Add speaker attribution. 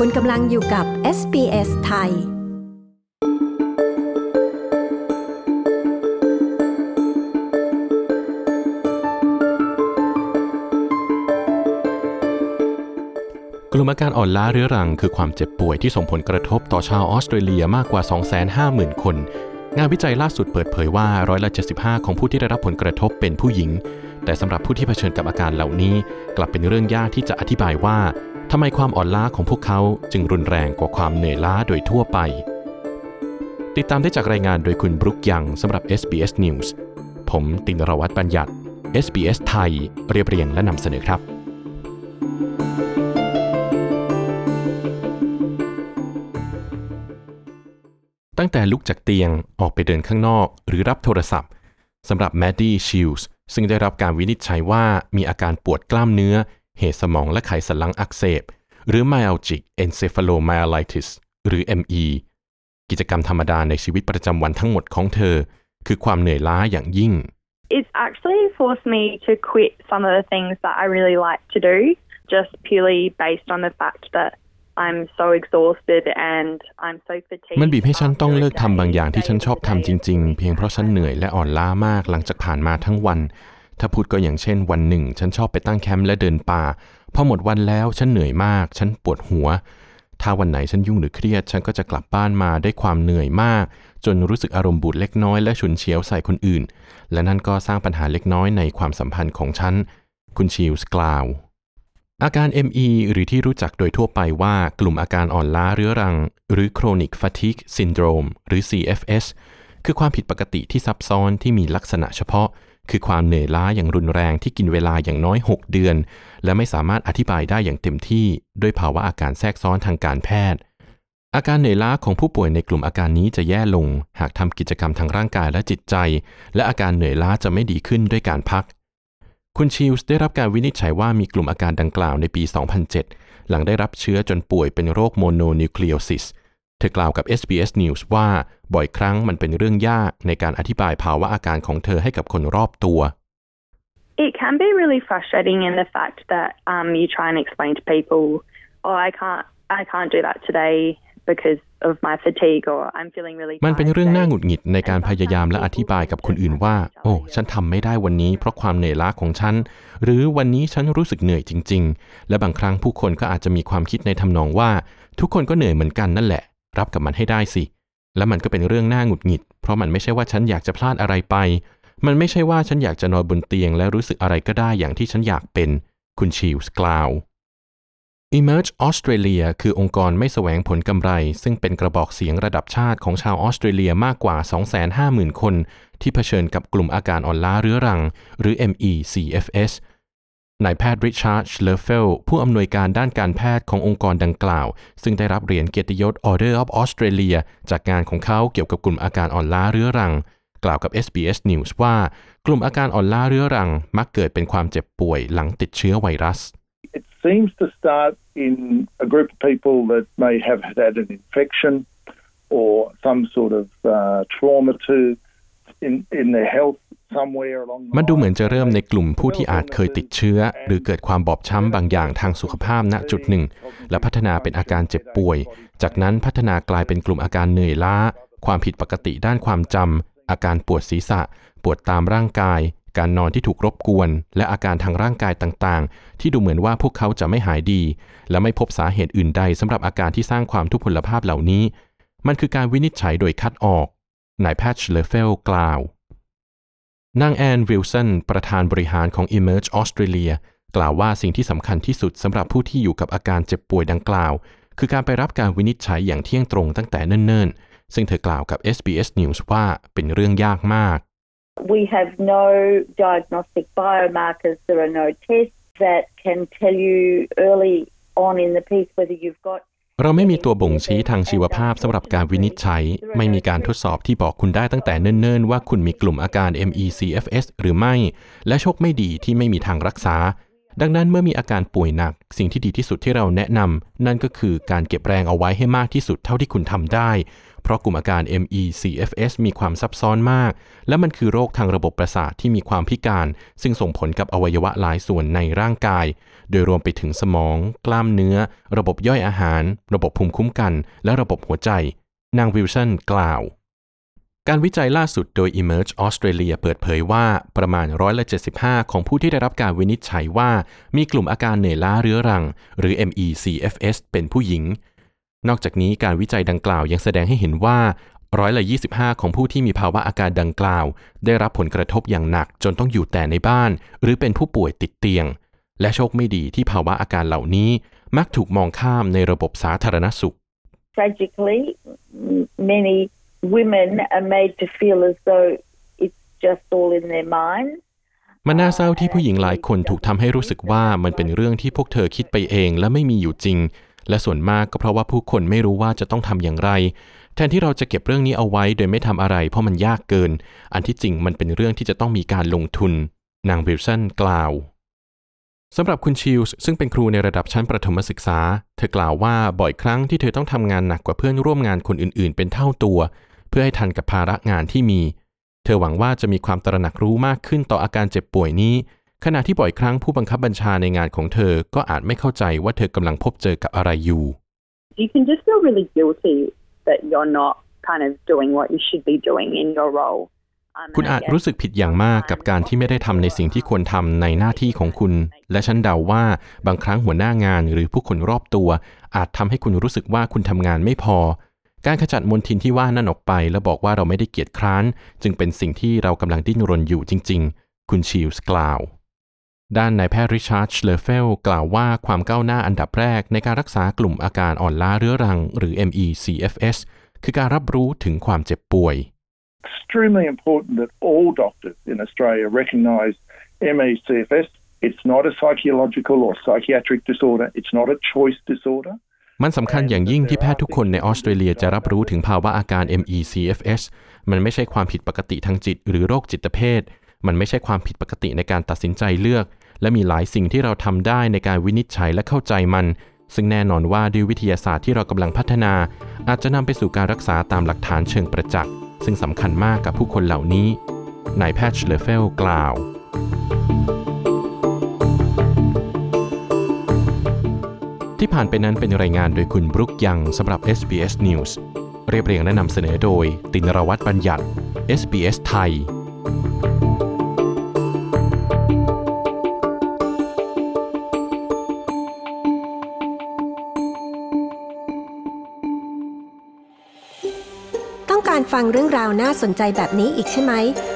Speaker 1: คุณกำลังอยู่กับ SBS ไทย
Speaker 2: กลุ่มอาการอ่อนล้าเรื้อรังคือความเจ็บป่วยที่ส่งผลกระทบต่อชาวออสเตรเลียมากกว่า 250,000 คน งานวิจัยล่าสุดเปิดเผยว่าร้อยละ75 ของผู้ที่ได้รับผลกระทบเป็นผู้หญิง แต่สำหรับผู้ที่เผชิญกับอาการเหล่านี้ กลับเป็นเรื่องยากที่จะอธิบายว่า ทำไมความอ่อนล้าของพวกเขาจึงรุนแรงกว่าความเหนื่อยล้าโดยทั่วไป ติดตามได้จากรายงานโดยคุณบรุกยังสำหรับ SBS News ผมตินรวัตรบัญญัติ SBS ไทย เรียบเรียงและนำเสนอครับ ตั้งแต่ลุกจากเตียงออกไปเดินข้างนอกหรือรับโทรศัพท์สำหรับแมดดี้ชิลส์ซึ่งได้รับการวินิจฉัยว่ามีอาการปวดกล้ามเนื้อ เหตุสมองและไขสันหลังอักเสบ หรือ myalgic encephalomyelitis หรือ ME กิจกรรมธรรมดาในชีวิตประจำวันทั้งหมดของเธอ คือความเหนื่อยล้าอย่างยิ่ง
Speaker 3: It's actually forced me to quit some of the things that I really like to do, just purely based on the fact that I'm so exhausted and I'm so fatigued.
Speaker 2: มันบีบให้ฉันต้องเลิก
Speaker 3: after a
Speaker 2: ทำบาง
Speaker 3: day,
Speaker 2: อย่างที่ฉัน
Speaker 3: day
Speaker 2: ชอบ
Speaker 3: to
Speaker 2: ทำ
Speaker 3: day
Speaker 2: จริง ๆ เพียงเพราะฉันเหนื่อยและอ่อนล้ามากหลังจากผ่านมาทั้งวัน ถ้าพูดก็อย่างเช่นวันหนึ่ง ฉันชอบไปตั้งแคมป์และเดินป่า พอหมดวันแล้วฉันเหนื่อยมาก ฉันปวดหัว ถ้าวันไหนฉันยุ่งหรือเครียด ฉันก็จะกลับบ้านมาได้วยความเหนื่อยมาก จนรู้สึกอารมณ์บูดเล็กน้อยและฉุนเฉียวใส่คนอื่น และนั่นก็สร้างปัญหาเล็กน้อยในความสัมพันธ์ของฉัน คุณชิลส์กล่าว อาการ ME หรือที่รู้จักโดยทั่วไปว่ากลุ่มอาการอ่อนล้าเรื้อรัง หรือ chronic fatigue syndrome หรือ CFS คือความผิดปกติที่ซับซ้อนที่มีลักษณะเฉพาะ คือความเหนื่อยล้าอย่างรุนแรงที่กินเวลาอย่างน้อย 6 เดือน และไม่สามารถอธิบายได้อย่างเต็มที่ ด้วยภาวะอาการแทรกซ้อนทางการแพทย์ อาการเหนื่อยล้าของผู้ป่วยในกลุ่มอาการนี้จะแย่ลง หากทำกิจกรรมทางร่างกายและจิตใจ และอาการเหนื่อยล้าจะไม่ดีขึ้นด้วยการพัก คุณชิลส์ได้รับการวินิจฉัยว่ามีกลุ่มอาการดังกล่าวในปี 2007 หลังได้รับเชื้อจนป่วยเป็นโรคโมโนนิวคลีโอซิส เธอกล่าวกับ SBS News ว่าบ่อยครั้งมันเป็นเรื่องยากในการอธิบายภาวะอาการของเธอให้กับคนรอบตัว
Speaker 3: It can be really frustrating in the fact that um, you try and explain to people, oh, I can't, I can't do that today because of my fatigue, or I'm feeling really.
Speaker 2: มันเป็น
Speaker 3: tired
Speaker 2: เรื่อง
Speaker 3: today."
Speaker 2: น่าหงุดหงิดในการพยายามและอธิบายกับคนอื่นว่า โอ้ ฉันทำไม่ได้วันนี้เพราะความเหนื่อยล้าของฉัน หรือวันนี้ฉันรู้สึกเหนื่อยจริง ๆ และบางครั้งผู้คนก็อาจจะมีความคิดในทำนองว่า ทุกคนก็เหนื่อยเหมือนกันนั่นแหละ รับกับมันให้ได้สิ และมันก็เป็นเรื่องน่าหงุดหงิด เพราะมันไม่ใช่ว่าฉันอยากจะพลาดอะไรไป มันไม่ใช่ว่าฉันอยากจะนอนบนเตียง และรู้สึกอะไรก็ได้อย่างที่ฉันอยากเป็น คุณชิลส์กล่าว Emerge Australia คือองค์กรไม่แสวงผลกำไร ซึ่งเป็นกระบอกเสียงระดับชาติของชาวออสเตรเลียมากกว่า 250,000 คน ที่เผชิญกับกลุ่มอาการอ่อนล้าเรื้อรัง หรือ MECFS นายแพทย์ริชาร์ดเลเฟลผู้อำนวยการด้านการแพทย์ขององค์กรดังกล่าว ซึ่งได้รับเหรียญเกียรติยศ Order of Australia จากงานของเขาเกี่ยวกับกลุ่มอาการอ่อนล้าเรื้อรัง กล่าวกับ SBS News ว่า กลุ่มอาการอ่อนล้าเรื้อรัง มักเกิดเป็นความเจ็บป่วยหลังติดเชื้อไวรัส
Speaker 4: It seems to start in a group of people that may have had an infection or some sort of uh, trauma to in, in their health
Speaker 2: มันดูเหมือนจะเริ่มในกลุ่มผู้ที่อาจเคยติดเชื้อ หรือเกิดความบอบช้ำบางอย่างทางสุขภาพณจุดหนึ่ง และพัฒนาเป็นอาการเจ็บป่วย จากนั้นพัฒนากลายเป็นกลุ่มอาการเหนื่อยล้า ความผิดปกติด้านความจำอาการปวดศีรษะ ปวดตามร่างกาย การนอนที่ถูกรบกวน และอาการทางร่างกายต่างๆ ที่ดูเหมือนว่าพวกเขาจะไม่หายดี และไม่พบสาเหตุอื่นใดสำหรับอาการที่สร้างความทุพพลภาพเหล่านี้ มันคือการวินิจฉัยโดยคัดออกนายแพทย์เลเฟลกล่าว นางแอนวิลสันประธานบริหารของ Emerge Australia กล่าวว่าสิ่งที่สำคัญที่สุดสำหรับผู้ที่อยู่กับอาการเจ็บป่วยดังกล่าว คือการไปรับการวินิจฉัยอย่างเที่ยงตรงตั้งแต่เนิ่นๆ ซึ่งเธอกล่าวกับ SBS News ว่าเป็นเรื่องยากมาก
Speaker 5: We have no diagnostic biomarkers. There are no tests that can tell you early on in the piece whether you've got
Speaker 2: เราไม่มีตัวบ่งชี้ทางชีวภาพสำหรับการวินิจฉัย ไม่มีการทดสอบที่บอกคุณได้ตั้งแต่เนิ่นๆ ว่าคุณมีกลุ่มอาการ MECFS หรือไม่ และโชคไม่ดีที่ไม่มีทางรักษา ดังนั้นเมื่อมีอาการป่วยหนัก สิ่งที่ดีที่สุดที่เราแนะนำนั่นก็คือการเก็บแรงเอาไว้ให้มากที่สุดเท่าที่คุณทำได้ เพราะกลุ่มอาการ ME/CFS มีความซับซ้อนมาก และมันคือโรคทางระบบประสาทที่มีความพิการ ซึ่งส่งผลกับอวัยวะหลายส่วนในร่างกาย โดยรวมไปถึงสมอง กล้ามเนื้อ ระบบย่อยอาหาร ระบบภูมิคุ้มกัน และระบบหัวใจ นางวิลสันกล่าว การวิจัยล่าสุดโดย Emerge Australia เปิดเผยว่าประมาณร้อยละ75 ของผู้ที่ได้รับการวินิจฉัยว่ามีกลุ่มอาการเหนื่อยล้าเรื้อรัง หรือ MECFS เป็นผู้หญิง นอกจากนี้การวิจัยดังกล่าวยังแสดงให้เห็นว่าร้อยละ25 ของผู้ที่มีภาวะอาการดังกล่าว ได้รับผลกระทบอย่างหนักจนต้องอยู่แต่ในบ้าน หรือเป็นผู้ป่วยติดเตียง และโชคไม่ดีที่ภาวะอาการเหล่านี้ มักถูกมองข้ามในระบบสาธารณสุข
Speaker 5: Tragically, many women are made to feel as though it's just all in their minds.
Speaker 2: มันน่าเศร้าที่ผู้หญิงหลายคนถูกทำให้รู้สึกว่ามันเป็นเรื่องที่พวกเธอคิดไปเองและไม่มีอยู่จริง และส่วนมากก็เพราะว่าผู้คนไม่รู้ว่าจะต้องทำอย่างไร แทนที่เราจะเก็บเรื่องนี้เอาไว้โดยไม่ทำอะไร เพราะมันยากเกิน อันที่จริงมันเป็นเรื่องที่จะต้องมีการลงทุน นางวิลสันกล่าวสำหรับคุณชิลส์ซึ่งเป็นครูในระดับชั้นประถมศึกษา เธอกล่าวว่าบ่อยครั้งที่เธอต้องทำงานหนักกว่าเพื่อนร่วมงานคนอื่น ๆ เป็นเท่าตัว พื่อให้ทันกับภาระงานที่มี เธอหวังว่าจะมีความตระหนักรู้มากขึ้นต่ออาการเจ็บป่วยนี้ ขณะที่บ่อยครั้งผู้บังคับบัญชาในงานของเธอก็อาจไม่เข้าใจว่าเธอกำลังพบเจอกับอะไรอยู่
Speaker 3: You can just feel really guilty that you're not kind of doing what you should be doing in your role. Um,
Speaker 2: คุณ
Speaker 3: and I
Speaker 2: อาจ
Speaker 3: guess
Speaker 2: รู้สึกผิดอย่างมากกับการที่ไม่ได้ทำในสิ่งที่ควรทำในหน้าที่ของคุณ และฉันเดาว่าบางครั้งหัวหน้างานหรือผู้คนรอบตัว อาจทำให้คุณรู้สึกว่าคุณทำงานไม่พอ การขจัดมลทินที่ว่านั่นออกไป และบอกว่าเราไม่ได้เกียจคร้าน จึงเป็นสิ่งที่เรากำลังดิ้นรนอยู่จริง ๆ คุณชิลส์กล่าว ด้านนายแพทย์ริชาร์ดเลเฟลกล่าวว่าความก้าวหน้าอันดับแรกในการรักษากลุ่มอาการอ่อนล้าเรื้อรัง หรือ MECFS คือการรับรู้ถึงความเจ็บป่วย
Speaker 4: extremely important that all doctors in Australia recognise MECFS. It's not a psychological or psychiatric disorder. It's not a choice disorder.
Speaker 2: มันสำคัญอย่างยิ่งที่แพทย์ทุกคนในออสเตรเลียจะรับรู้ถึงภาวะอาการ MECFS มันไม่ใช่ความผิดปกติทางจิต หรือโรคจิตเภท มันไม่ใช่ความผิดปกติในการตัดสินใจเลือก และมีหลายสิ่งที่เราทำได้ในการวินิจฉัยและเข้าใจมัน ซึ่งแน่นอนว่าด้วยวิทยาศาสตร์ที่เรากำลังพัฒนา อาจจะนำไปสู่การรักษาตามหลักฐานเชิงประจักษ์ซึ่งสำคัญมากกับผู้คนเหล่านี้นายแพทย์เลเฟลกล่าว ที่ผ่านไปนั้นเป็นรายงานโดยคุณบรุกยังสำหรับ SBS News เรียบเรียงและนำเสนอโดย ตินรวัตรบัญญัติ SBS ไทย
Speaker 1: ต้องการฟังเรื่องราวน่าสนใจแบบนี้อีกใช่ไหม